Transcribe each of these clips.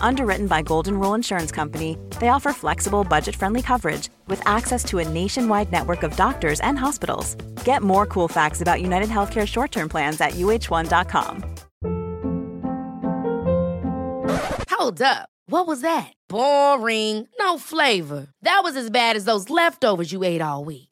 Underwritten by Golden Rule Insurance Company, they offer flexible, budget friendly coverage with access to a nationwide network of doctors and hospitals. Get more cool facts about United Healthcare short term plans at uh1.com. Hold up. What was that? Boring. No flavor. That was as bad as those leftovers you ate all week.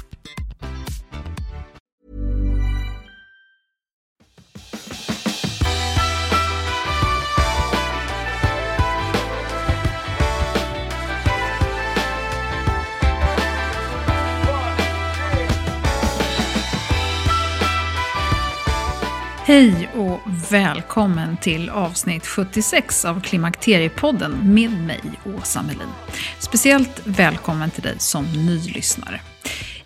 Hej och välkommen till avsnitt 76 av Klimakteriepodden med mig, Åsa Melin. Speciellt välkommen till dig som ny lyssnare.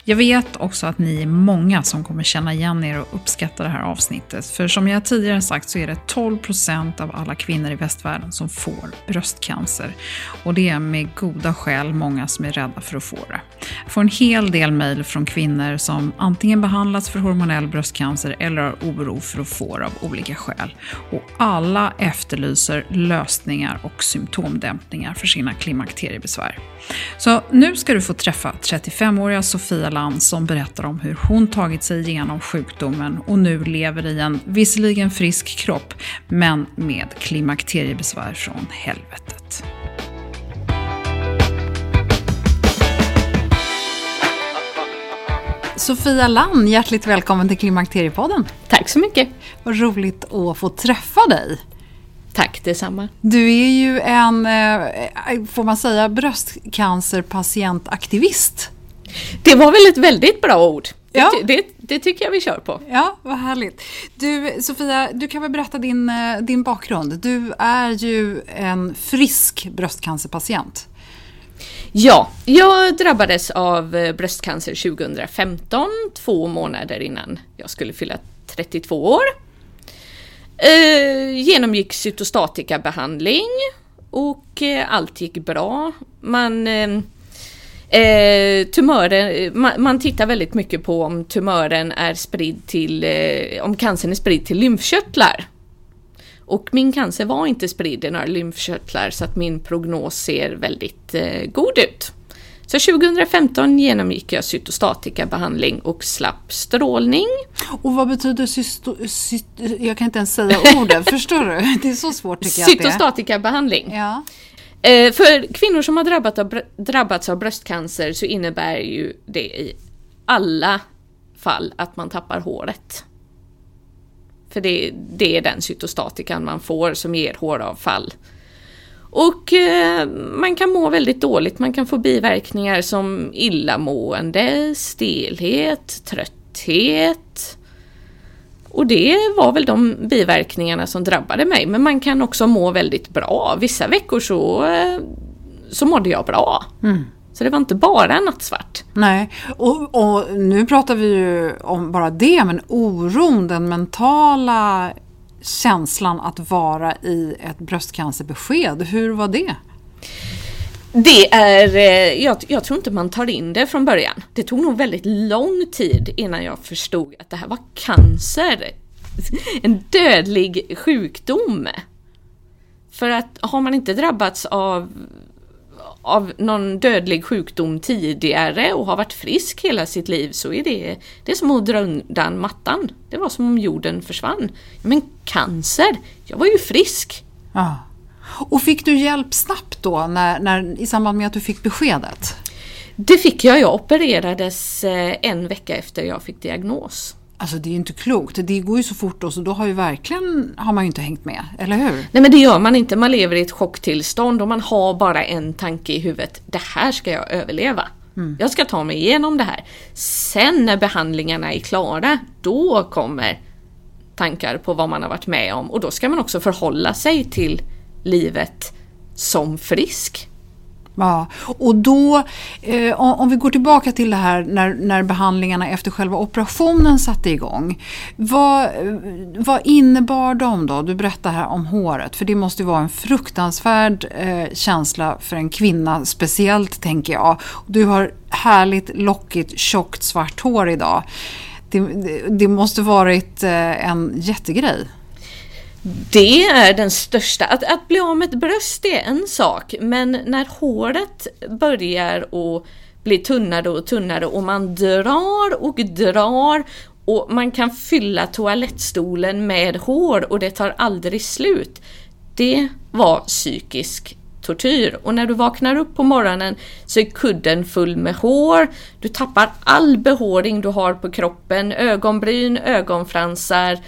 Jag vet också att ni är många som kommer känna igen er och uppskatta det här avsnittet. För som jag tidigare sagt så är det 12 procent av alla kvinnor i västvärlden som får bröstcancer. Och det är med goda skäl många som är rädda för att få det. Jag får en hel del mejl från kvinnor som antingen behandlats för hormonell bröstcancer eller har oro för att få det av olika skäl. Och alla efterlyser lösningar och symptomdämpningar för sina klimakteriebesvär. Så nu ska du få träffa 35-åriga Sofia Land som berättar om hur hon tagit sig igenom sjukdomen och nu lever i en visserligen frisk kropp, men med klimakteriebesvär från helvetet. Sofia Land, hjärtligt välkommen till Klimakteriepodden. Tack så mycket. Vad roligt att få träffa dig. Tack detsamma. Du är ju en, eh, får man säga, bröstcancerpatientaktivist. Det var väl ett väldigt bra ord. Ja. Det, det, det tycker jag vi kör på. Ja, vad härligt. Du, Sofia, du kan väl berätta din, eh, din bakgrund. Du är ju en frisk bröstcancerpatient. Ja, jag drabbades av eh, bröstcancer 2015, två månader innan jag skulle fylla 32 år. Eh, genomgick cytostatikabehandling och eh, allt gick bra. Man, eh, eh tumören, man, man, tittar väldigt mycket på om tumören är spridd till, eh, om cancern är spridd till lymfkörtlar. Och min cancer var inte spridd i några lymfkörtlar så att min prognos ser väldigt eh, god ut. Så 2015 genomgick jag cytostatikabehandling och slapp strålning. Och vad betyder cysto, cyst, Jag kan inte ens säga ordet, förstår du? Det är så svårt tycker jag Cytostatikabehandling. Ja. Eh, för kvinnor som har drabbat av, drabbats av bröstcancer så innebär ju det i alla fall att man tappar håret. För det, det är den cytostatikan man får som ger håravfall. Och eh, man kan må väldigt dåligt, man kan få biverkningar som illamående, stelhet, trötthet. Och det var väl de biverkningarna som drabbade mig, men man kan också må väldigt bra. Vissa veckor så, eh, så mådde jag bra. Mm. Så det var inte bara nattsvart. Nej, och, och, nu pratar vi ju om bara det, men oron, den mentala känslan att vara i ett bröstcancerbesked. Hur var det? Det är, eh, jag, jag, tror inte man tar in det från början. Det tog nog väldigt lång tid innan jag förstod att det här var cancer. En dödlig sjukdom. För att har man inte drabbats av, av någon dödlig sjukdom tidigare och har varit frisk hela sitt liv så är det, det är som att dra undan mattan. Det var som om jorden försvann. Men cancer, jag var ju frisk. Ah. Och fick du hjälp snabbt då när, när, i samband med att du fick beskedet? Det fick jag. Jag opererades eh, en vecka efter jag fick diagnos. Alltså det är ju inte klokt. Det går ju så fort då så då har ju verkligen har man ju inte hängt med, eller hur? Nej men det gör man inte. Man lever i ett chocktillstånd och man har bara en tanke i huvudet. Det här ska jag överleva. Mm. Jag ska ta mig igenom det här. Sen när behandlingarna är klara, då kommer tankar på vad man har varit med om och då ska man också förhålla sig till livet som frisk. Ja, och då, eh, om vi går tillbaka till det här när, när behandlingarna efter själva operationen satte igång. Vad, vad innebar de då? Du berättar här om håret, för det måste vara en fruktansvärd eh, känsla för en kvinna, speciellt tänker jag. Du har härligt, lockigt, tjockt svart hår idag. Det, det, det måste varit eh, en jättegrej. Det är den största. Att, att bli av med ett bröst är en sak, men när håret börjar att bli tunnare och tunnare och man drar och drar och man kan fylla toalettstolen med hår och det tar aldrig slut. Det var psykisk tortyr. Och när du vaknar upp på morgonen så är kudden full med hår. Du tappar all behåring du har på kroppen, ögonbryn, ögonfransar,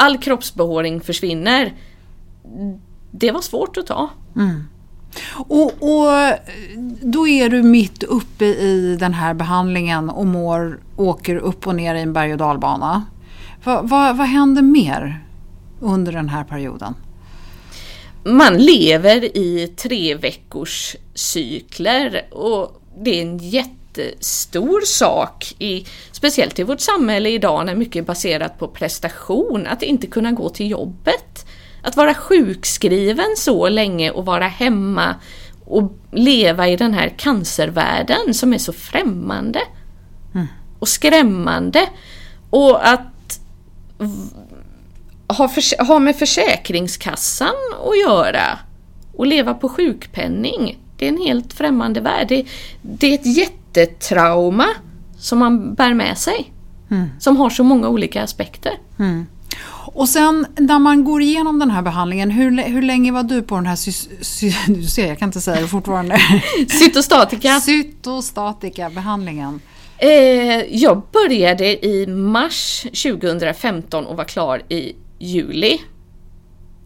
all kroppsbehåring försvinner. Det var svårt att ta. Mm. Och, och, då är du mitt uppe i den här behandlingen och mår, åker upp och ner i en berg och dalbana. Va, va, vad händer mer under den här perioden? Man lever i tre veckors cykler och det är en jätte jättestor sak, i, speciellt i vårt samhälle idag när mycket är baserat på prestation, att inte kunna gå till jobbet. Att vara sjukskriven så länge och vara hemma och leva i den här cancervärlden som är så främmande mm. och skrämmande. Och att ha, för, ha med Försäkringskassan att göra och leva på sjukpenning. Det är en helt främmande värld. Det, det är ett jätte jättetrauma som man bär med sig. Mm. Som har så många olika aspekter. Mm. Och sen när man går igenom den här behandlingen, hur, hur länge var du på den här sy, sy, du ser, jag kan inte säga det fortfarande. Cytostatika. Cytostatika behandlingen. Eh, jag började i mars 2015 och var klar i juli.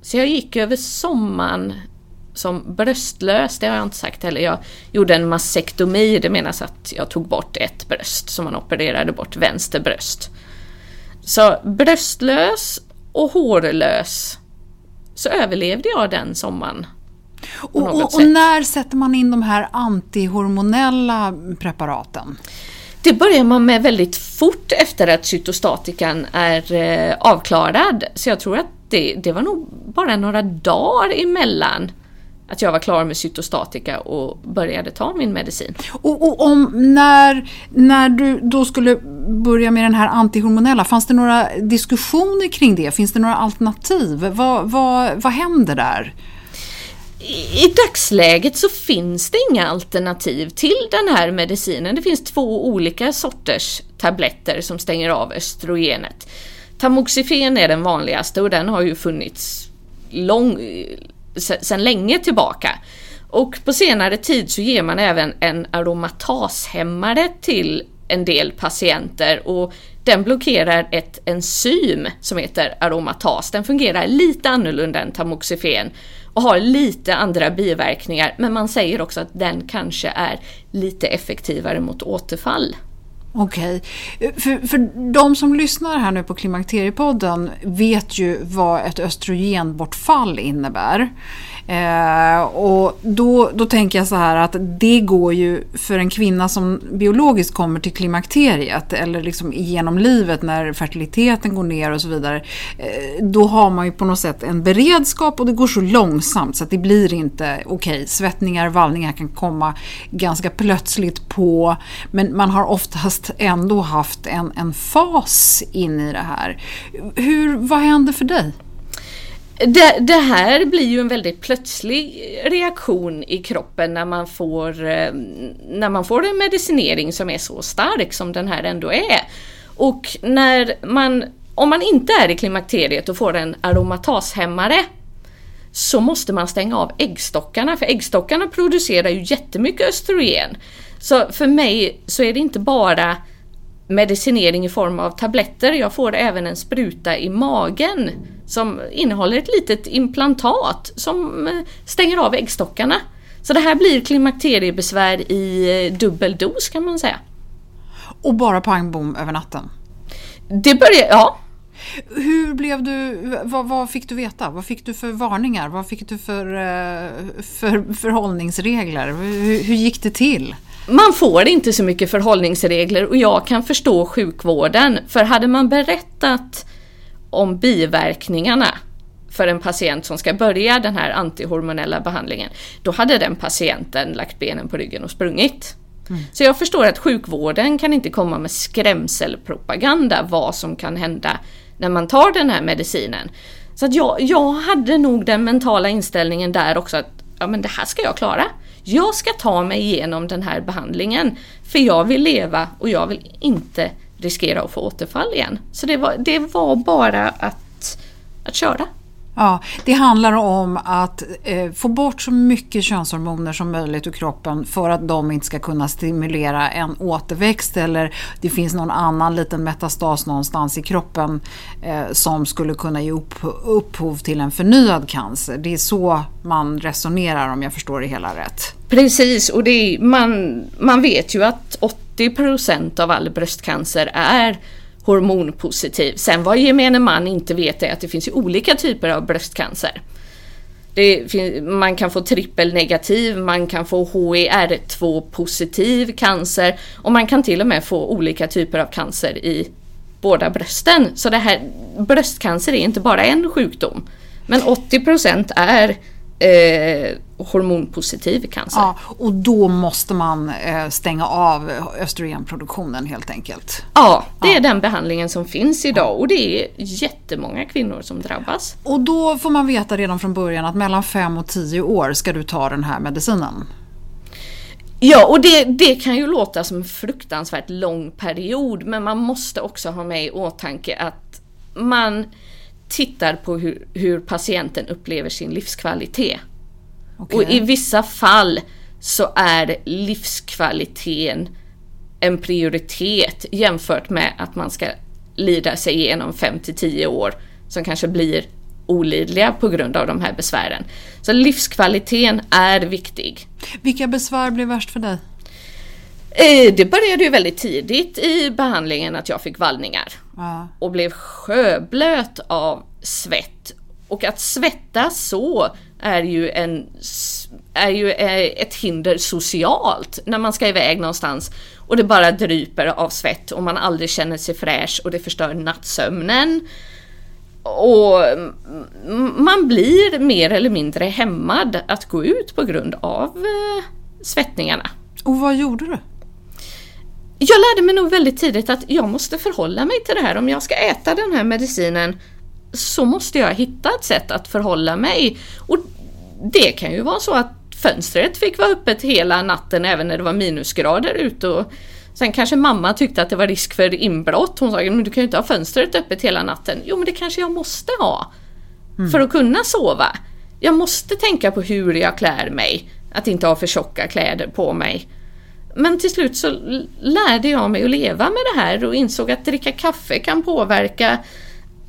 Så jag gick över sommaren som bröstlös, det har jag inte sagt heller. Jag gjorde en massektomi, det menas att jag tog bort ett bröst, så man opererade bort vänster bröst. Så bröstlös och hårlös så överlevde jag den sommaren. Och, och, och, när sätter man in de här antihormonella preparaten? Det börjar man med väldigt fort efter att cytostatikan är eh, avklarad. Så jag tror att det, det var nog bara några dagar emellan att jag var klar med cytostatika och började ta min medicin. Och, och, om när, när du då skulle börja med den här antihormonella, fanns det några diskussioner kring det? Finns det några alternativ? Vad, vad, vad händer där? I, I dagsläget så finns det inga alternativ till den här medicinen. Det finns två olika sorters tabletter som stänger av östrogenet. Tamoxifen är den vanligaste och den har ju funnits lång, sedan länge tillbaka. Och på senare tid så ger man även en aromatashämmare till en del patienter och den blockerar ett enzym som heter aromatas. Den fungerar lite annorlunda än tamoxifen och har lite andra biverkningar men man säger också att den kanske är lite effektivare mot återfall. Okej. För, för de som lyssnar här nu på Klimakteriepodden vet ju vad ett östrogenbortfall innebär. Eh, och då, då tänker jag så här att det går ju för en kvinna som biologiskt kommer till klimakteriet eller liksom genom livet när fertiliteten går ner och så vidare. Eh, då har man ju på något sätt en beredskap och det går så långsamt så att det blir inte okej. Okay, svettningar, vallningar kan komma ganska plötsligt på men man har oftast ändå haft en, en fas in i det här. Hur, vad händer för dig? Det, det, här blir ju en väldigt plötslig reaktion i kroppen när man, får, eh, när man får en medicinering som är så stark som den här ändå är. Och när man, om man inte är i klimakteriet och får en aromatashämmare så måste man stänga av äggstockarna för äggstockarna producerar ju jättemycket östrogen. Så för mig så är det inte bara medicinering i form av tabletter, jag får även en spruta i magen som innehåller ett litet implantat som eh, stänger av äggstockarna. Så det här blir klimakteriebesvär i eh, dubbel dos kan man säga. Och bara pang bom över natten? Det började, ja. Hur blev du, vad, vad, fick du veta? Vad fick du för varningar? Vad fick du för, eh, för förhållningsregler? Hur, hur gick det till? Man får inte så mycket förhållningsregler och jag kan förstå sjukvården. För hade man berättat om biverkningarna för en patient som ska börja den här antihormonella behandlingen, då hade den patienten lagt benen på ryggen och sprungit. Mm. Så jag förstår att sjukvården kan inte komma med skrämselpropaganda vad som kan hända när man tar den här medicinen. Så att jag, jag hade nog den mentala inställningen där också att ja men det här ska jag klara. Jag ska ta mig igenom den här behandlingen för jag vill leva och jag vill inte riskera att få återfall igen. Så det var, det var bara att, att köra. Ja, det handlar om att eh, få bort så mycket könshormoner som möjligt ur kroppen för att de inte ska kunna stimulera en återväxt eller det finns någon annan liten metastas någonstans i kroppen eh, som skulle kunna ge upp, upphov till en förnyad cancer. Det är så man resonerar om jag förstår det hela rätt. Precis, och är, man, man vet ju att 80% av all bröstcancer är hormonpositiv. Sen vad gemene man inte vet är att det finns ju olika typer av bröstcancer. Finns, man kan få trippelnegativ, man kan få HER2 positiv cancer och man kan till och med få olika typer av cancer i båda brösten. Så det här, bröstcancer är inte bara en sjukdom. Men 80% är eh, hormonpositiv cancer. Ja, och då måste man eh, stänga av östrogenproduktionen helt enkelt. Ja, det ja. är den behandlingen som finns idag och det är jättemånga kvinnor som drabbas. Och då får man veta redan från början att mellan 5 och 10 år ska du ta den här medicinen. Ja, och det, det kan ju låta som en fruktansvärt lång period men man måste också ha med i åtanke att man tittar på hur, hur patienten upplever sin livskvalitet. Okay. Och i vissa fall så är livskvaliteten en prioritet jämfört med att man ska lida sig igenom 5 till 10 år som kanske blir olidliga på grund av de här besvären. Så livskvaliteten är viktig. Vilka besvär blev värst för dig? Eh, det började ju väldigt tidigt i behandlingen att jag fick vallningar. Ja. Och blev sjöblöt av svett. Och att svettas så är ju, en, är ju eh, ett hinder socialt när man ska iväg någonstans och det bara dryper av svett och man aldrig känner sig fräsch och det förstör nattsömnen. Och man blir mer eller mindre hämmad att gå ut på grund av eh, svettningarna. Och vad gjorde du? Jag lärde mig nog väldigt tidigt att jag måste förhålla mig till det här. Om jag ska äta den här medicinen så måste jag hitta ett sätt att förhålla mig. Och det kan ju vara så att fönstret fick vara öppet hela natten även när det var minusgrader ute. Och sen kanske mamma tyckte att det var risk för inbrott. Hon sa men du kan ju inte ha fönstret öppet hela natten. Jo men det kanske jag måste ha. Mm. För att kunna sova. Jag måste tänka på hur jag klär mig. Att inte ha för tjocka kläder på mig. Men till slut så lärde jag mig att leva med det här och insåg att dricka kaffe kan påverka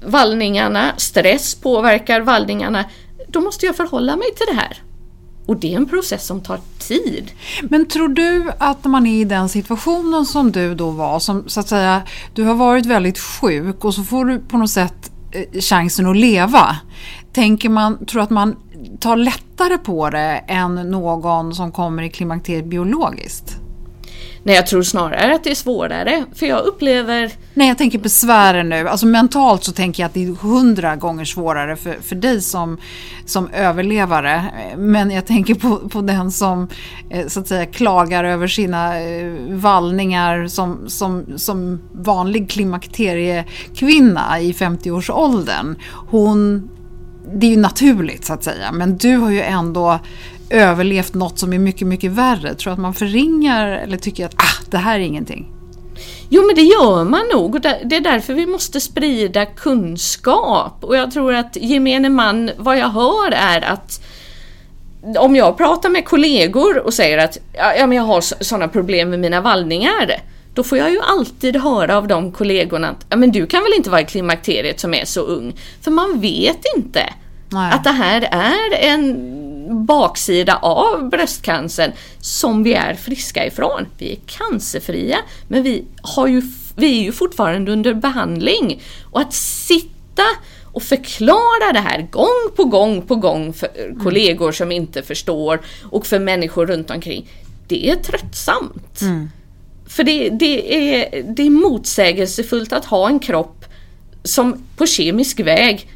vallningarna, stress påverkar vallningarna. Då måste jag förhålla mig till det här. Och det är en process som tar tid. Men tror du att man är i den situationen som du då var, som så att säga, du har varit väldigt sjuk och så får du på något sätt eh, chansen att leva. Tänker man, tror att man tar lättare på det än någon som kommer i klimakteriet biologiskt? Nej, jag tror snarare att det är svårare. För jag upplever... Nej, jag tänker besvären nu. Alltså mentalt så tänker jag att det är hundra gånger svårare för, för dig som, som överlevare. Men jag tänker på, på den som eh, så att säga klagar över sina eh, vallningar som, som, som vanlig klimakteriekvinna i 50-årsåldern. Hon det är ju naturligt så att säga. Men du har ju ändå överlevt något som är mycket, mycket värre. Tror du att man förringar eller tycker att ah, det här är ingenting? Jo men det gör man nog och det är därför vi måste sprida kunskap och jag tror att gemene man, vad jag hör är att om jag pratar med kollegor och säger att ja, men jag har sådana problem med mina vallningar då får jag ju alltid höra av de kollegorna att ja, men du kan väl inte vara i klimakteriet som är så ung? För man vet inte Nej. att det här är en baksida av bröstcancern som vi är friska ifrån. Vi är cancerfria men vi, har ju, vi är ju fortfarande under behandling. Och att sitta och förklara det här gång på gång på gång för mm. kollegor som inte förstår och för människor runt omkring. Det är tröttsamt. Mm. För det, det, är, det är motsägelsefullt att ha en kropp som på kemisk väg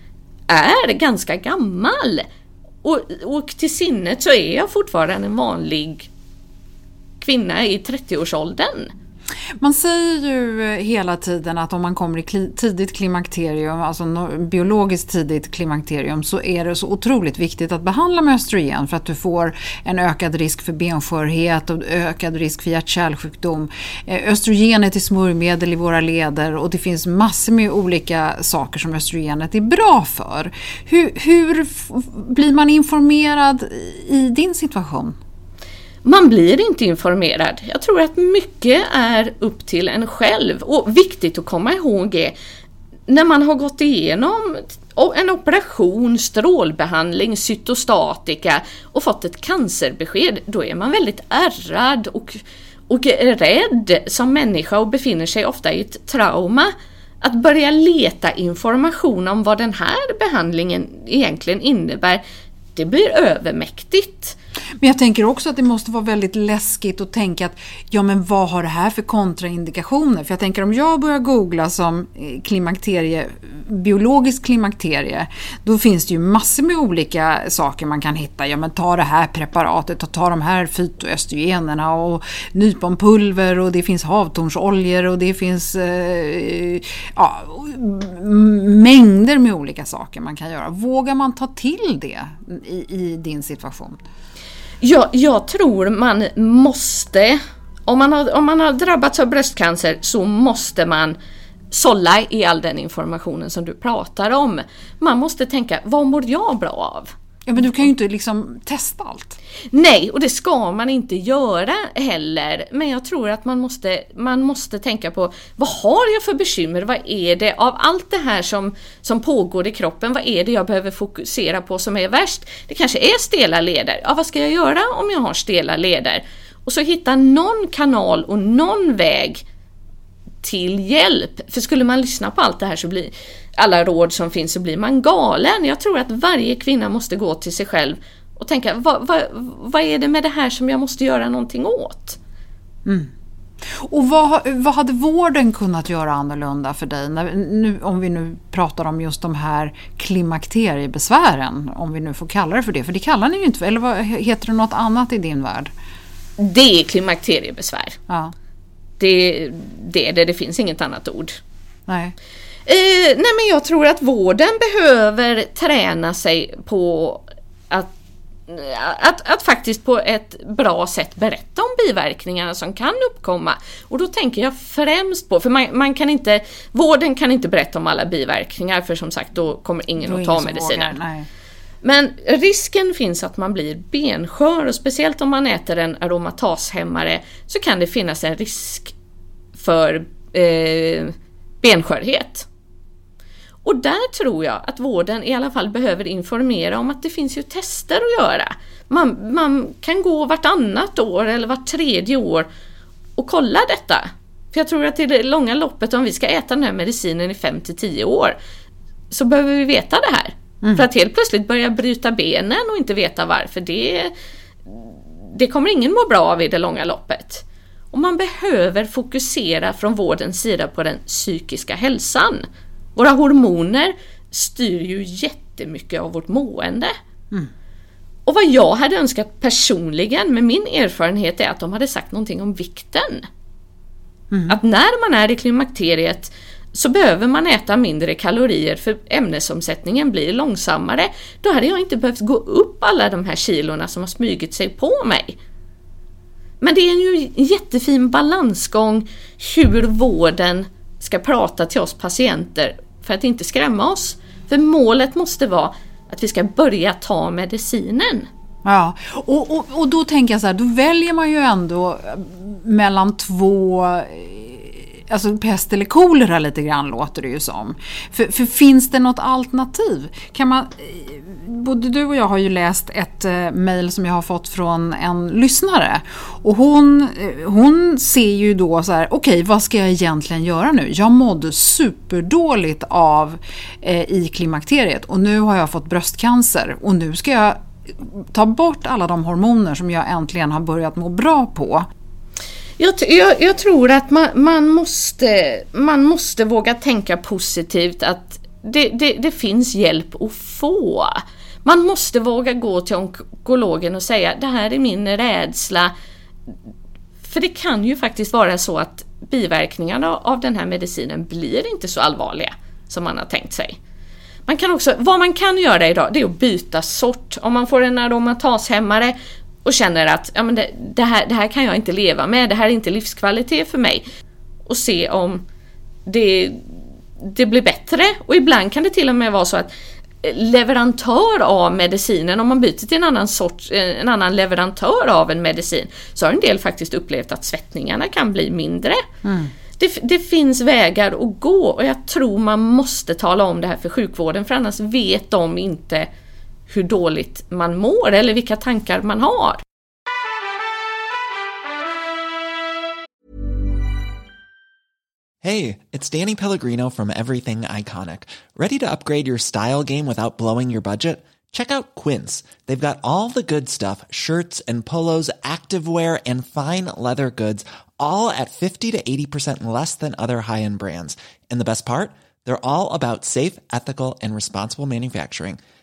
är ganska gammal. Och, och till sinnet så är jag fortfarande en vanlig kvinna i 30-årsåldern. Man säger ju eh, hela tiden att om man kommer i tidigt klimakterium, alltså biologiskt tidigt klimakterium, så är det så otroligt viktigt att behandla med östrogen för att du får en ökad risk för benskörhet och ökad risk för hjärt-kärlsjukdom. Eh, östrogenet är smörjmedel i våra leder och det finns massor med olika saker som östrogenet är bra för. Hur, hur blir man informerad i din situation? Man blir inte informerad. Jag tror att mycket är upp till en själv och viktigt att komma ihåg är när man har gått igenom en operation, strålbehandling, cytostatika och fått ett cancerbesked, då är man väldigt ärrad och, och rädd som människa och befinner sig ofta i ett trauma. Att börja leta information om vad den här behandlingen egentligen innebär, det blir övermäktigt. Men jag tänker också att det måste vara väldigt läskigt att tänka att ja men vad har det här för kontraindikationer? För jag tänker om jag börjar googla som eh, klimakterie, biologisk klimakterie, då finns det ju massor med olika saker man kan hitta. Ja men ta det här preparatet och ta de här fytoöstrogenerna och nyponpulver och det finns havtornsoljor och det finns eh, ja, mängder med olika saker man kan göra. Vågar man ta till det i, i din situation? Jag, jag tror man måste, om man, har, om man har drabbats av bröstcancer så måste man sålla i all den informationen som du pratar om. Man måste tänka, vad mår jag bra av? Ja men du kan ju inte liksom testa allt. Nej, och det ska man inte göra heller. Men jag tror att man måste, man måste tänka på vad har jag för bekymmer? Vad är det av allt det här som, som pågår i kroppen? Vad är det jag behöver fokusera på som är värst? Det kanske är stela leder. Ja, vad ska jag göra om jag har stela leder? Och så hitta någon kanal och någon väg till hjälp. För skulle man lyssna på allt det här så blir alla råd som finns så blir man galen. Jag tror att varje kvinna måste gå till sig själv och tänka vad, vad, vad är det med det här som jag måste göra någonting åt? Mm. Och vad, vad hade vården kunnat göra annorlunda för dig? När, nu, om vi nu pratar om just de här klimakteriebesvären, om vi nu får kalla det för det. För det kallar ni ju inte, eller vad, heter det något annat i din värld? Det är klimakteriebesvär. Ja. Det, det är det, det finns inget annat ord. Nej. Eh, nej men jag tror att vården behöver träna sig på att, att, att faktiskt på ett bra sätt berätta om biverkningarna som kan uppkomma. Och då tänker jag främst på, för man, man kan inte, vården kan inte berätta om alla biverkningar för som sagt då kommer ingen att ta medicinen. Men risken finns att man blir benskör och speciellt om man äter en aromatashämmare så kan det finnas en risk för eh, benskörhet. Och där tror jag att vården i alla fall behöver informera om att det finns ju tester att göra. Man, man kan gå vartannat år eller vart tredje år och kolla detta. För jag tror att i det långa loppet, om vi ska äta den här medicinen i 5 till 10 år, så behöver vi veta det här. Mm. För att helt plötsligt börja bryta benen och inte veta varför, det, det kommer ingen må bra av i det långa loppet. Och man behöver fokusera från vårdens sida på den psykiska hälsan. Våra hormoner styr ju jättemycket av vårt mående. Mm. Och vad jag hade önskat personligen med min erfarenhet är att de hade sagt någonting om vikten. Mm. Att när man är i klimakteriet så behöver man äta mindre kalorier för ämnesomsättningen blir långsammare. Då hade jag inte behövt gå upp alla de här kilorna som har smugit sig på mig. Men det är ju en jättefin balansgång hur vården ska prata till oss patienter för att inte skrämma oss. För målet måste vara att vi ska börja ta medicinen. Ja, och, och, och då tänker jag så här, då väljer man ju ändå eh, mellan två eh, alltså pest eller kolera lite grann låter det ju som. För, för, finns det något alternativ? Kan man, eh, både du och jag har ju läst ett eh, mejl som jag har fått från en lyssnare. Och hon, eh, hon ser ju då så här, okej okay, vad ska jag egentligen göra nu? Jag mådde superdåligt av eh, i klimakteriet och nu har jag fått bröstcancer och nu ska jag ta bort alla de hormoner som jag äntligen har börjat må bra på. Jag, jag, jag, tror att man, man, måste, man måste våga tänka positivt att det, det, det, finns hjälp att få. Man måste våga gå till onkologen och säga det här är min rädsla. För det kan ju faktiskt vara så att biverkningarna av den här medicinen blir inte så allvarliga som man har tänkt sig. Man kan också, vad man kan göra idag det är att byta sort. Om man får en aromatashämmare och känner att ja, men det, det, här, det här kan jag inte leva med, det här är inte livskvalitet för mig. Och se om det, det blir bättre. Och ibland kan det till och med vara så att leverantör av medicinen, om man byter till en annan, sort, en annan leverantör av en medicin, så har en del faktiskt upplevt att svettningarna kan bli mindre. Mm. Det, det, finns vägar att gå och jag tror man måste tala om det här för sjukvården för annars vet de inte hur dåligt man mår eller vilka tankar man har. Hej, det är Danny Pellegrino från Everything Iconic. Ready to upgrade your style game without blowing your budget? Check out Quince. They've got all the good stuff, shirts and polos, activewear and fine leather goods, all at 50 to 80% less than other high-end brands. And the best part? They're all about safe, ethical and responsible manufacturing.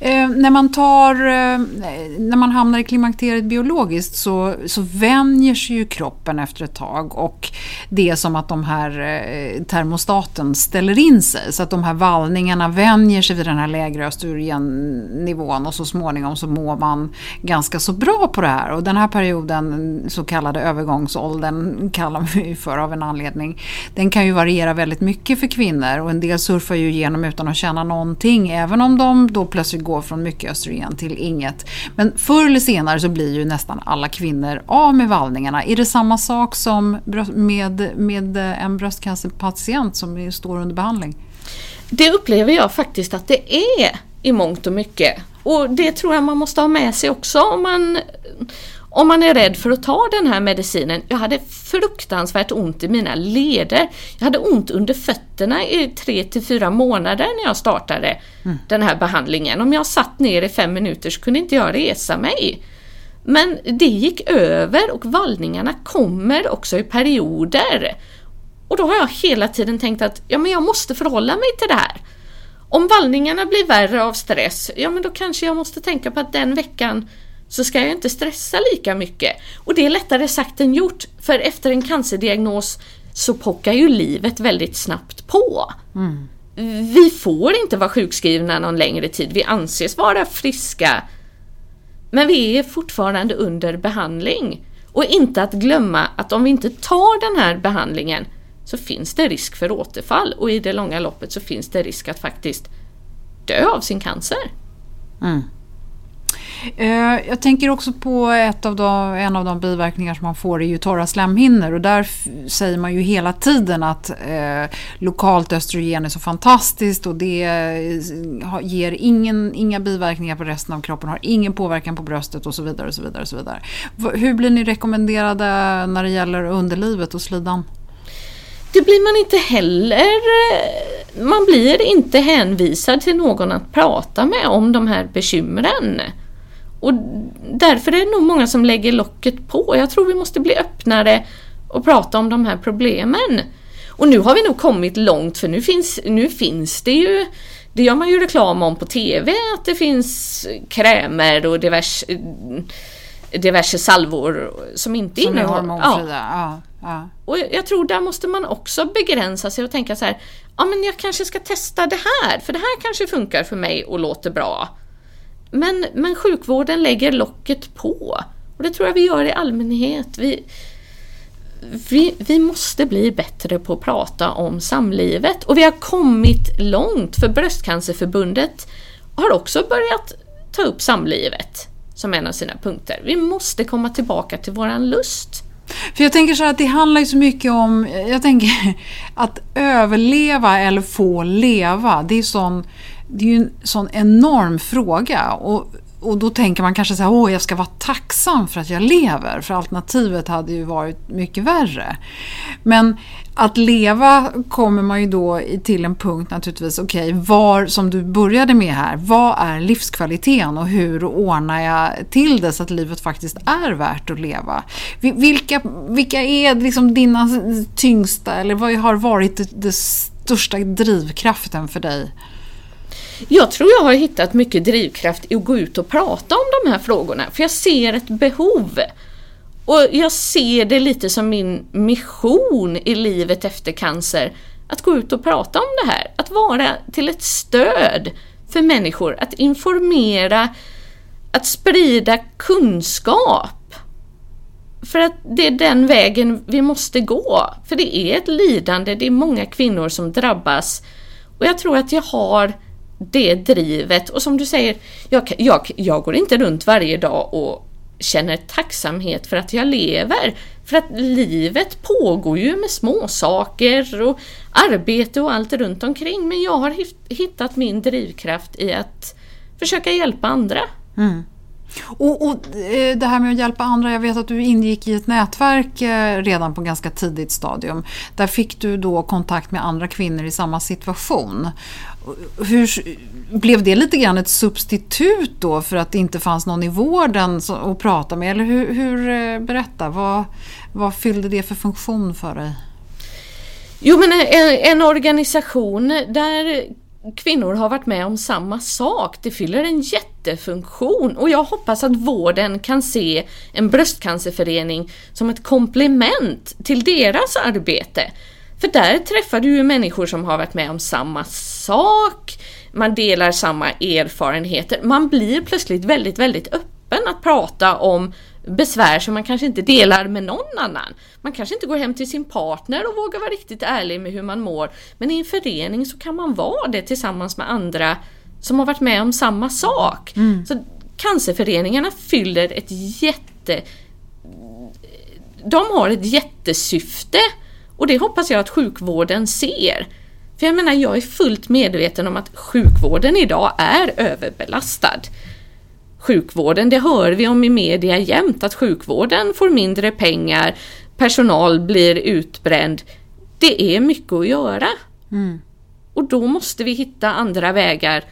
Eh, när, man tar, eh, när man hamnar i klimakteriet biologiskt så, så vänjer sig ju kroppen efter ett tag och det är som att de här eh, termostaten ställer in sig. Så att de här vallningarna vänjer sig vid den här lägre östrogennivån och så småningom så mår man ganska så bra på det här. Och den här perioden, så kallade övergångsåldern kallar vi för av en anledning, den kan ju variera väldigt mycket för kvinnor. Och en del surfar ju igenom utan att känna någonting även om de då plötsligt plötsligt gå från mycket östrogen till inget. Men förr eller senare så blir ju nästan alla kvinnor av med vallningarna. Är det samma sak som med, med eh, en bröstcancerpatient som står under behandling? Det upplever jag faktiskt att det är i mångt och mycket. Och det tror jag man måste ha med sig också om man om man är rädd för att ta den här medicinen, jag hade fruktansvärt ont i mina leder. Jag hade ont under fötterna i tre till fyra månader när jag startade mm. den här behandlingen. Om jag satt ner i fem minuter så kunde inte jag resa mig. Men det gick över och vallningarna kommer också i perioder. Och då har jag hela tiden tänkt att ja, men jag måste förhålla mig till det här. Om vallningarna blir värre av stress, ja men då kanske jag måste tänka på att den veckan så ska jag inte stressa lika mycket. Och det är lättare sagt än gjort, för efter en cancerdiagnos så pockar ju livet väldigt snabbt på. Mm. Vi får inte vara sjukskrivna någon längre tid, vi anses vara friska. Men vi är fortfarande under behandling. Och inte att glömma att om vi inte tar den här behandlingen så finns det risk för återfall och i det långa loppet så finns det risk att faktiskt dö av sin cancer. Mm. Eh, jag tänker också på ett av de, en av de biverkningar som man får är ju torra slemhinnor och där säger man ju hela tiden att eh, lokalt östrogen är så fantastiskt och det eh, ger ingen, inga biverkningar på resten av kroppen, har ingen påverkan på bröstet och så vidare. och så vidare, och så vidare. Hur blir ni rekommenderade när det gäller underlivet och slidan? Det blir man inte heller. Man blir inte hänvisad till någon att prata med om de här bekymren. Och därför är det nog många som lägger locket på. Jag tror vi måste bli öppnare och prata om de här problemen. Och nu har vi nog kommit långt för nu finns, nu finns det ju det gör man ju reklam om på TV, att det finns krämer och diverse, diverse salvor som inte som innehåller... Som är hormonfria. Ja. Ja. Och jag tror där måste man också begränsa sig och tänka så här, ja men jag kanske ska testa det här, för det här kanske funkar för mig och låter bra. Men, men sjukvården lägger locket på. Och det tror jag vi gör i allmänhet. Vi, vi, vi måste bli bättre på att prata om samlivet. Och vi har kommit långt, för Bröstcancerförbundet har också börjat ta upp samlivet som en av sina punkter. Vi måste komma tillbaka till våran lust. För jag tänker så här att det handlar ju så mycket om, jag tänker att överleva eller få leva, det är sån det är ju en sån enorm fråga. Och, och då tänker man kanske så här, åh jag ska vara tacksam för att jag lever. För alternativet hade ju varit mycket värre. Men att leva kommer man ju då till en punkt naturligtvis, okej, okay, var, som du började med här, vad är livskvaliteten och hur ordnar jag till det så att livet faktiskt är värt att leva? Vilka, vilka är liksom dina tyngsta, eller vad har varit det, det största drivkraften för dig? Jag tror jag har hittat mycket drivkraft i att gå ut och prata om de här frågorna, för jag ser ett behov. Och jag ser det lite som min mission i livet efter cancer, att gå ut och prata om det här, att vara till ett stöd för människor, att informera, att sprida kunskap. För att det är den vägen vi måste gå. För det är ett lidande, det är många kvinnor som drabbas. Och jag tror att jag har det drivet och som du säger, jag, jag, jag går inte runt varje dag och känner tacksamhet för att jag lever. För att livet pågår ju med små saker och arbete och allt runt omkring men jag har hittat min drivkraft i att försöka hjälpa andra. Mm. Och, och, eh, det här med att hjälpa andra, jag vet att du ingick i ett nätverk eh, redan på ganska tidigt stadium. Där fick du då kontakt med andra kvinnor i samma situation. Hur, blev det lite grann ett substitut då för att det inte fanns någon i vården att prata med? Eller hur, hur eh, berätta, vad, vad fyllde det för funktion för dig? Jo men en, en organisation där kvinnor har varit med om samma sak. Det fyller en jättefunktion och jag hoppas att vården kan se en bröstcancerförening som ett komplement till deras arbete. För där träffar du ju människor som har varit med om samma sak, man delar samma erfarenheter, man blir plötsligt väldigt, väldigt öppen att prata om besvär som man kanske inte delar med någon annan. Man kanske inte går hem till sin partner och vågar vara riktigt ärlig med hur man mår, men i en förening så kan man vara det tillsammans med andra som har varit med om samma sak. Så cancerföreningarna fyller ett jätte... De har ett jättesyfte och det hoppas jag att sjukvården ser. För jag menar, jag är fullt medveten om att sjukvården idag är överbelastad. Sjukvården, det hör vi om i media jämt, att sjukvården får mindre pengar, personal blir utbränd. Det är mycket att göra. Och då måste vi hitta andra vägar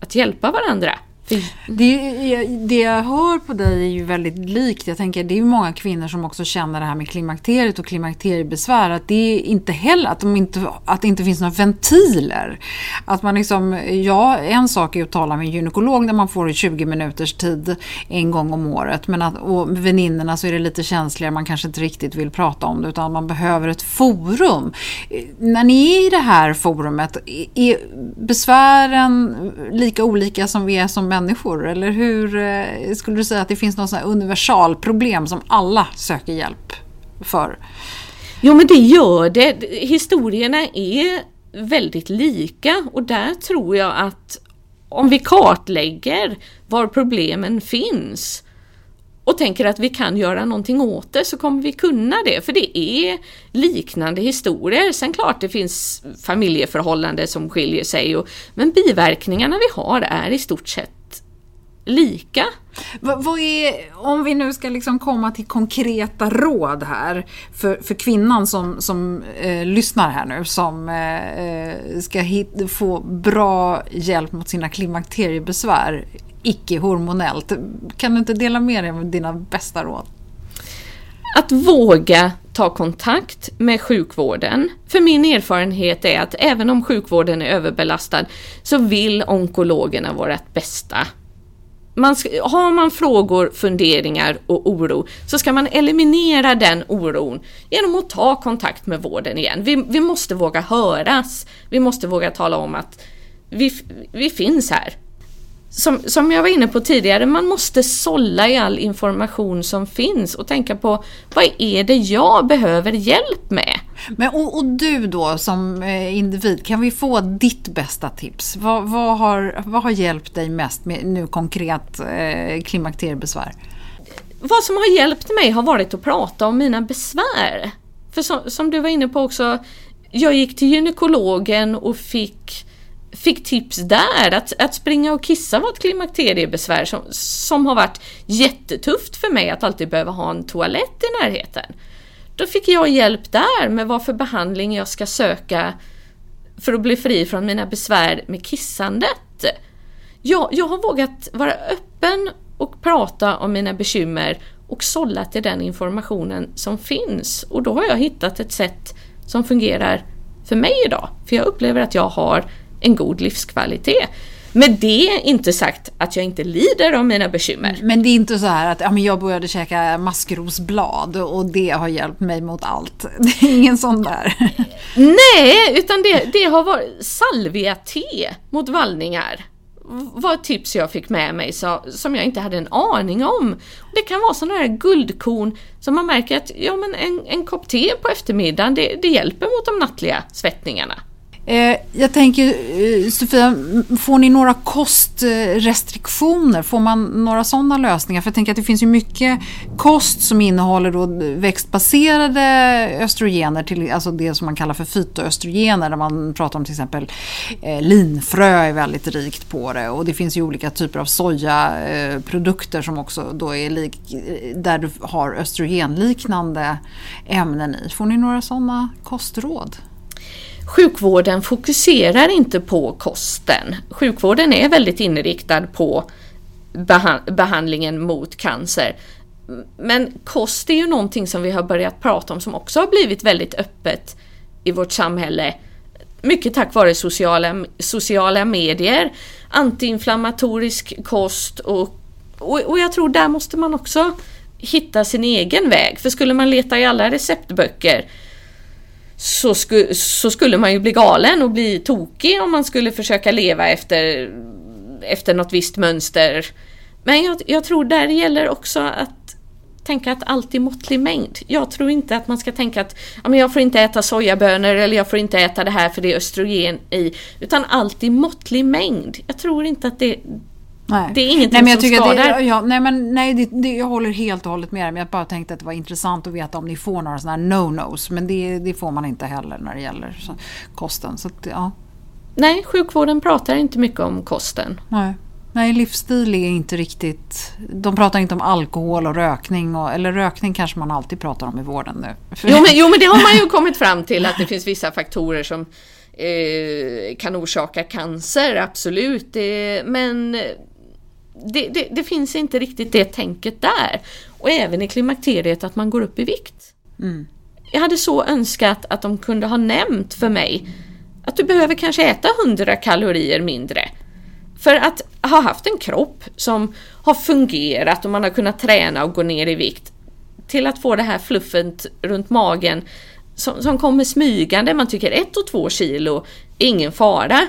att hjälpa varandra. Det, det jag hör på dig är ju väldigt likt. Jag tänker det är ju många kvinnor som också känner det här med klimakteriet och klimakteriebesvär. Att det inte heller att, de inte, att det inte finns några ventiler. Att man liksom, ja, en sak är att tala med en gynekolog när man får 20 minuters tid en gång om året. Men att, och med väninnorna så är det lite känsligare. Man kanske inte riktigt vill prata om det utan man behöver ett forum. När ni är i det här forumet, är besvären lika olika som vi är som människor? Eller hur eh, skulle du säga att det finns något här universalproblem som alla söker hjälp för? Jo men det gör det. Historierna är väldigt lika och där tror jag att om vi kartlägger var problemen finns och tänker att vi kan göra någonting åt det så kommer vi kunna det för det är liknande historier. Sen klart det finns familjeförhållanden som skiljer sig och, men biverkningarna vi har är i stort sett lika. Vad, vad är, om vi nu ska liksom komma till konkreta råd här för, för kvinnan som, som eh, lyssnar här nu som eh, ska hit, få bra hjälp mot sina klimakteriebesvär icke-hormonellt. Kan du inte dela med dig av dina bästa råd? Att våga ta kontakt med sjukvården. För min erfarenhet är att även om sjukvården är överbelastad så vill onkologerna vårt bästa man ska, har man frågor, funderingar och oro så ska man eliminera den oron genom att ta kontakt med vården igen. Vi, vi måste våga höras. Vi måste våga tala om att vi, vi finns här. Som, som jag var inne på tidigare, man måste sålla i all information som finns och tänka på vad är det jag behöver hjälp med? Men, och, och du då som eh, individ, kan vi få ditt bästa tips? Vad, vad, har, vad har hjälpt dig mest med nu konkret eh, klimakteriebesvär? Vad som har hjälpt mig har varit att prata om mina besvär. För som, som du var inne på också, jag gick till gynekologen och fick fick tips där. Att, att springa och kissa var ett klimakteriebesvär som, som har varit jättetufft för mig att alltid behöva ha en toalett i närheten. Då fick jag hjälp där med vad för behandling jag ska söka för att bli fri från mina besvär med kissandet. Jag, jag har vågat vara öppen och prata om mina bekymmer och sålla till den informationen som finns. Och då har jag hittat ett sätt som fungerar för mig idag. För jag upplever att jag har en god livskvalitet. Med det inte sagt att jag inte lider av mina bekymmer. Men det är inte så här att ja, men jag började käka maskrosblad och det har hjälpt mig mot allt. Det är ingen sån där. Nej, utan det, det har varit salvia-te mot vallningar var ett tips jag fick med mig så, som jag inte hade en aning om. Det kan vara sådana här guldkorn som man märker att ja, men en, en kopp te på eftermiddagen det, det hjälper mot de nattliga svettningarna. Eh, jag tänker, eh, Sofia, får ni några kostrestriktioner? Får man några sådana lösningar? För jag tänker att det finns ju mycket kost som innehåller då växtbaserade östrogener, till, alltså det som man kallar för fytoöstrogener, där man pratar om till exempel eh, linfrö är väldigt rikt på det. Och det finns ju olika typer av sojaprodukter eh, som också då är lik, där du har östrogenliknande ämnen i. Får ni några sådana kostråd? Sjukvården fokuserar inte på kosten. Sjukvården är väldigt inriktad på behandlingen mot cancer. Men kost är ju någonting som vi har börjat prata om som också har blivit väldigt öppet i vårt samhälle. Mycket tack vare sociala, sociala medier, antiinflammatorisk kost och, och, och jag tror där måste man också hitta sin egen väg. För skulle man leta i alla receptböcker så, sku, så skulle man ju bli galen och bli tokig om man skulle försöka leva efter, efter något visst mönster. Men jag, jag tror där gäller också att tänka att allt är måttlig mängd. Jag tror inte att man ska tänka att ja, men jag får inte äta sojabönor eller jag får inte äta det här för det är östrogen i. Utan allt i måttlig mängd. Jag tror inte att det, Nej. Det är ingenting nej, men jag som tycker skadar. Det, ja, nej, men nej, det, det, jag håller helt och hållet med dig. Men jag bara tänkte att det var intressant att veta om ni får några sådana här no-nos. Men det, det får man inte heller när det gäller så, kosten. Så att, ja, Nej, sjukvården pratar inte mycket om kosten. nej. Nej, livsstil är inte riktigt... De pratar inte om alkohol och rökning. Och, eller rökning kanske man alltid pratar om i vården nu. Jo men, jo men det har man ju kommit fram till att det finns vissa faktorer som eh, kan orsaka cancer, absolut. Det, men det, det, det finns inte riktigt det tänket där. Och även i klimakteriet att man går upp i vikt. Jag hade så önskat att de kunde ha nämnt för mig att du behöver kanske äta 100 kalorier mindre. För att ha haft en kropp som har fungerat och man har kunnat träna och gå ner i vikt till att få det här fluffet runt magen som, som kommer smygande. Man tycker ett och två kilo, ingen fara.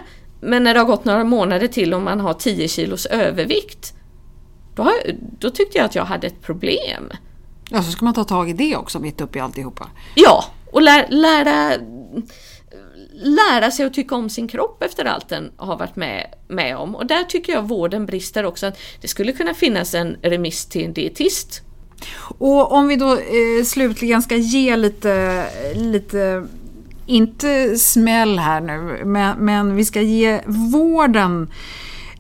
Men när det har gått några månader till och man har 10 kilos övervikt, då, har, då tyckte jag att jag hade ett problem. Ja, så ska man ta tag i det också mitt uppe i alltihopa. Ja, och lä, lära, lära sig att tycka om sin kropp efter allt den har varit med, med om. Och där tycker jag vården brister också. Att det skulle kunna finnas en remiss till en dietist. Och om vi då eh, slutligen ska ge lite, lite, inte smäll här nu, men, men vi ska ge vården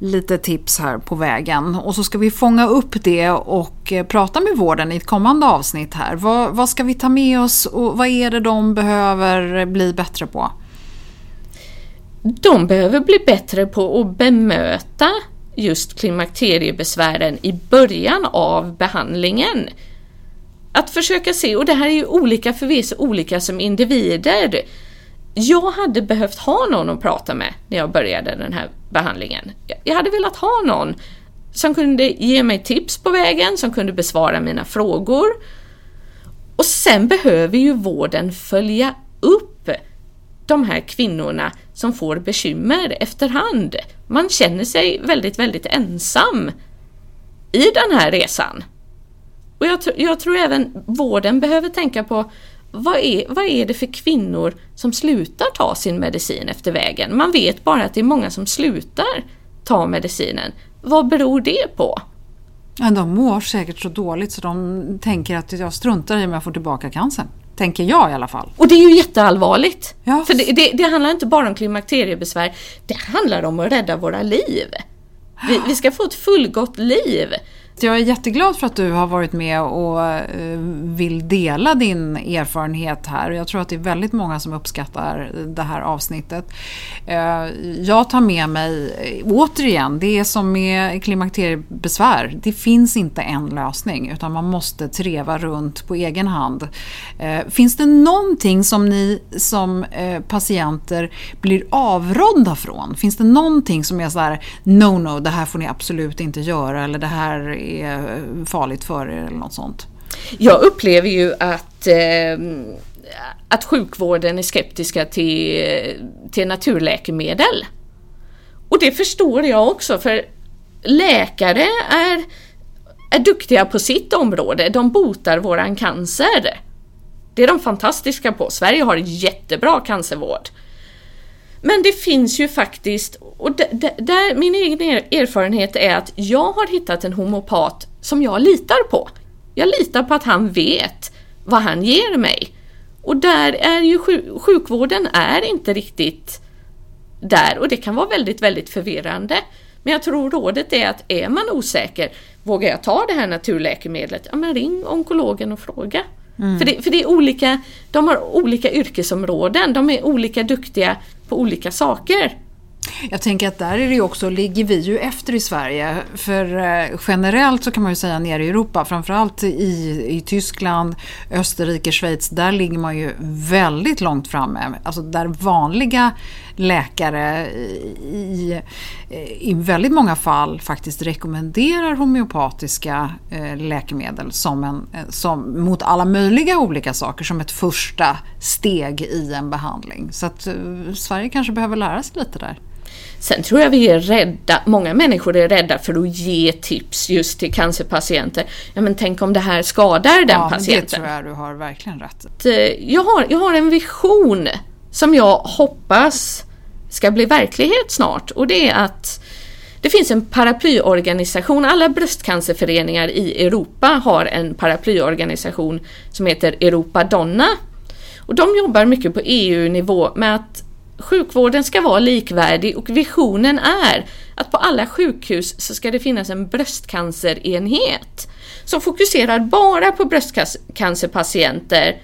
lite tips här på vägen. Och så ska vi fånga upp det och eh, prata med vården i ett kommande avsnitt här. Vad, vad ska vi ta med oss och vad är det de behöver bli bättre på? De behöver bli bättre på att bemöta just klimakteriebesvären i början av behandlingen. Att försöka se, och det här är ju olika för vi är så olika som individer. Jag hade behövt ha någon att prata med när jag började den här behandlingen. Jag hade velat ha någon som kunde ge mig tips på vägen, som kunde besvara mina frågor. Och sen behöver ju vården följa upp de här kvinnorna som får bekymmer efterhand. Man känner sig väldigt, väldigt ensam i den här resan. Och jag, tr- jag tror även vården behöver tänka på vad är, vad är det för kvinnor som slutar ta sin medicin efter vägen? Man vet bara att det är många som slutar ta medicinen. Vad beror det på? Ja, de mår säkert så dåligt så de tänker att jag struntar i om jag får tillbaka cancern. Tänker jag i alla fall. Och det är ju jätteallvarligt. Ja. För det, det, det handlar inte bara om klimakteriebesvär, det handlar om att rädda våra liv. Vi, vi ska få ett fullgott liv. Jag är jätteglad för att du har varit med och eh, vill dela din erfarenhet här. Jag tror att det är väldigt många som uppskattar det här avsnittet. Eh, jag tar med mig, eh, återigen, det är som med klimakteriebesvär. Det finns inte en lösning utan man måste treva runt på egen hand. Finns det någonting som ni som patienter blir avrådda från? Finns det någonting som är så här, no no, det här får ni absolut inte göra eller det här är farligt för er eller något sånt? Jag upplever ju att, eh, att sjukvården är skeptiska till, till naturläkemedel. Och det förstår jag också för läkare är, är duktiga på sitt område. De botar våran cancer. Det är de fantastiska på. Sverige har jättebra cancervård. Men det finns ju faktiskt, och där min egen er- erfarenhet är att jag har hittat en homopat som jag litar på. Jag litar på att han vet vad han ger mig. Och där är ju sju- sjukvården är inte riktigt där och det kan vara väldigt, väldigt förvirrande. Men jag tror rådet är att är man osäker, vågar jag ta det här naturläkemedlet? Ja men ring onkologen och fråga. För, det, för det är olika, de har olika yrkesområden, de är olika duktiga på olika saker. Jag tänker att där är det också, ligger vi ju efter i Sverige. För eh, generellt så kan man ju säga nere i Europa, framförallt i, i Tyskland, Österrike, Schweiz, där ligger man ju väldigt långt framme. Alltså där vanliga läkare i, i väldigt många fall faktiskt rekommenderar homeopatiska eh, läkemedel som en, eh, som, mot alla möjliga olika saker som ett första steg i en behandling. Så att eh, Sverige kanske behöver lära sig lite där. Sen tror jag vi är rädda, många människor är rädda för att ge tips just till cancerpatienter. Ja men tänk om det här skadar den ja, patienten. Det tror jag du har verkligen rätt jag har, jag har en vision som jag hoppas ska bli verklighet snart. Och det är att det finns en paraplyorganisation, alla bröstcancerföreningar i Europa har en paraplyorganisation som heter Europa Donna. Och de jobbar mycket på EU-nivå med att sjukvården ska vara likvärdig. Och visionen är att på alla sjukhus så ska det finnas en bröstcancerenhet som fokuserar bara på bröstcancerpatienter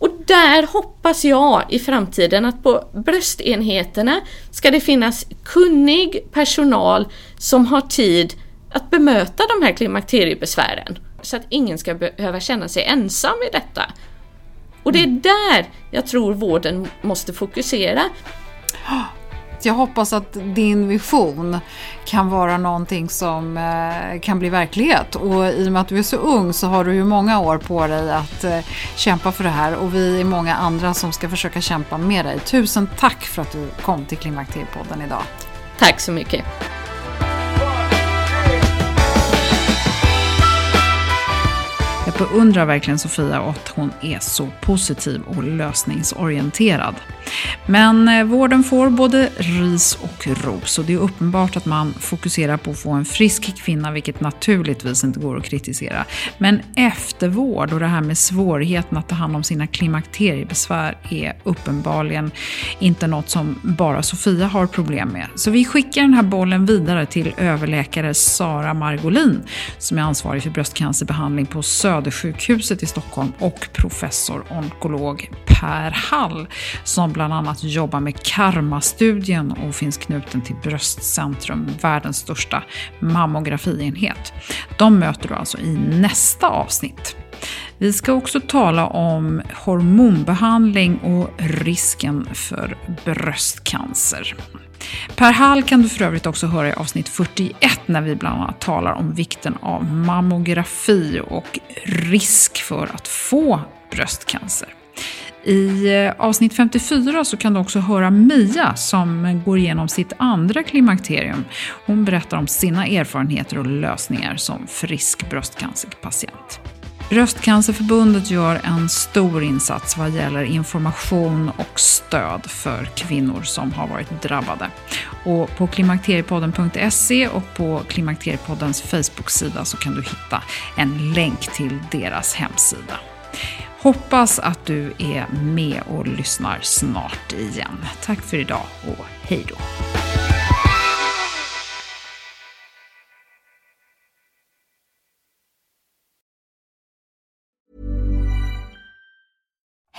och där hoppas jag i framtiden att på bröstenheterna ska det finnas kunnig personal som har tid att bemöta de här klimakteriebesvären så att ingen ska behöva känna sig ensam i detta. Och det är mm. där jag tror vården måste fokusera. Jag hoppas att din vision kan vara någonting som eh, kan bli verklighet. Och i och med att du är så ung så har du ju många år på dig att eh, kämpa för det här och vi är många andra som ska försöka kämpa med dig. Tusen tack för att du kom till Klimakteriepodden idag. Tack så mycket. Beundrar verkligen Sofia och att hon är så positiv och lösningsorienterad. Men eh, vården får både ris och ros och det är uppenbart att man fokuserar på att få en frisk kvinna, vilket naturligtvis inte går att kritisera. Men eftervård och det här med svårigheten att ta hand om sina klimakteriebesvär är uppenbarligen inte något som bara Sofia har problem med. Så vi skickar den här bollen vidare till överläkare Sara Margolin som är ansvarig för bröstcancerbehandling på Södersjukhuset i Stockholm och professor onkolog Per Hall som bland annat jobbar med Karma-studien och finns knuten till Bröstcentrum, världens största mammografienhet. De möter du alltså i nästa avsnitt. Vi ska också tala om hormonbehandling och risken för bröstcancer. Per Hall kan du för övrigt också höra i avsnitt 41 när vi bland annat talar om vikten av mammografi och risk för att få bröstcancer. I eh, avsnitt 54 så kan du också höra Mia som går igenom sitt andra klimakterium. Hon berättar om sina erfarenheter och lösningar som frisk bröstcancerpatient. Bröstcancerförbundet gör en stor insats vad gäller information och stöd för kvinnor som har varit drabbade. Och på klimakteriepodden.se och på Klimakteriepoddens Facebook-sida så kan du hitta en länk till deras hemsida. Hoppas att du är med och lyssnar snart igen. Tack för idag och hej då!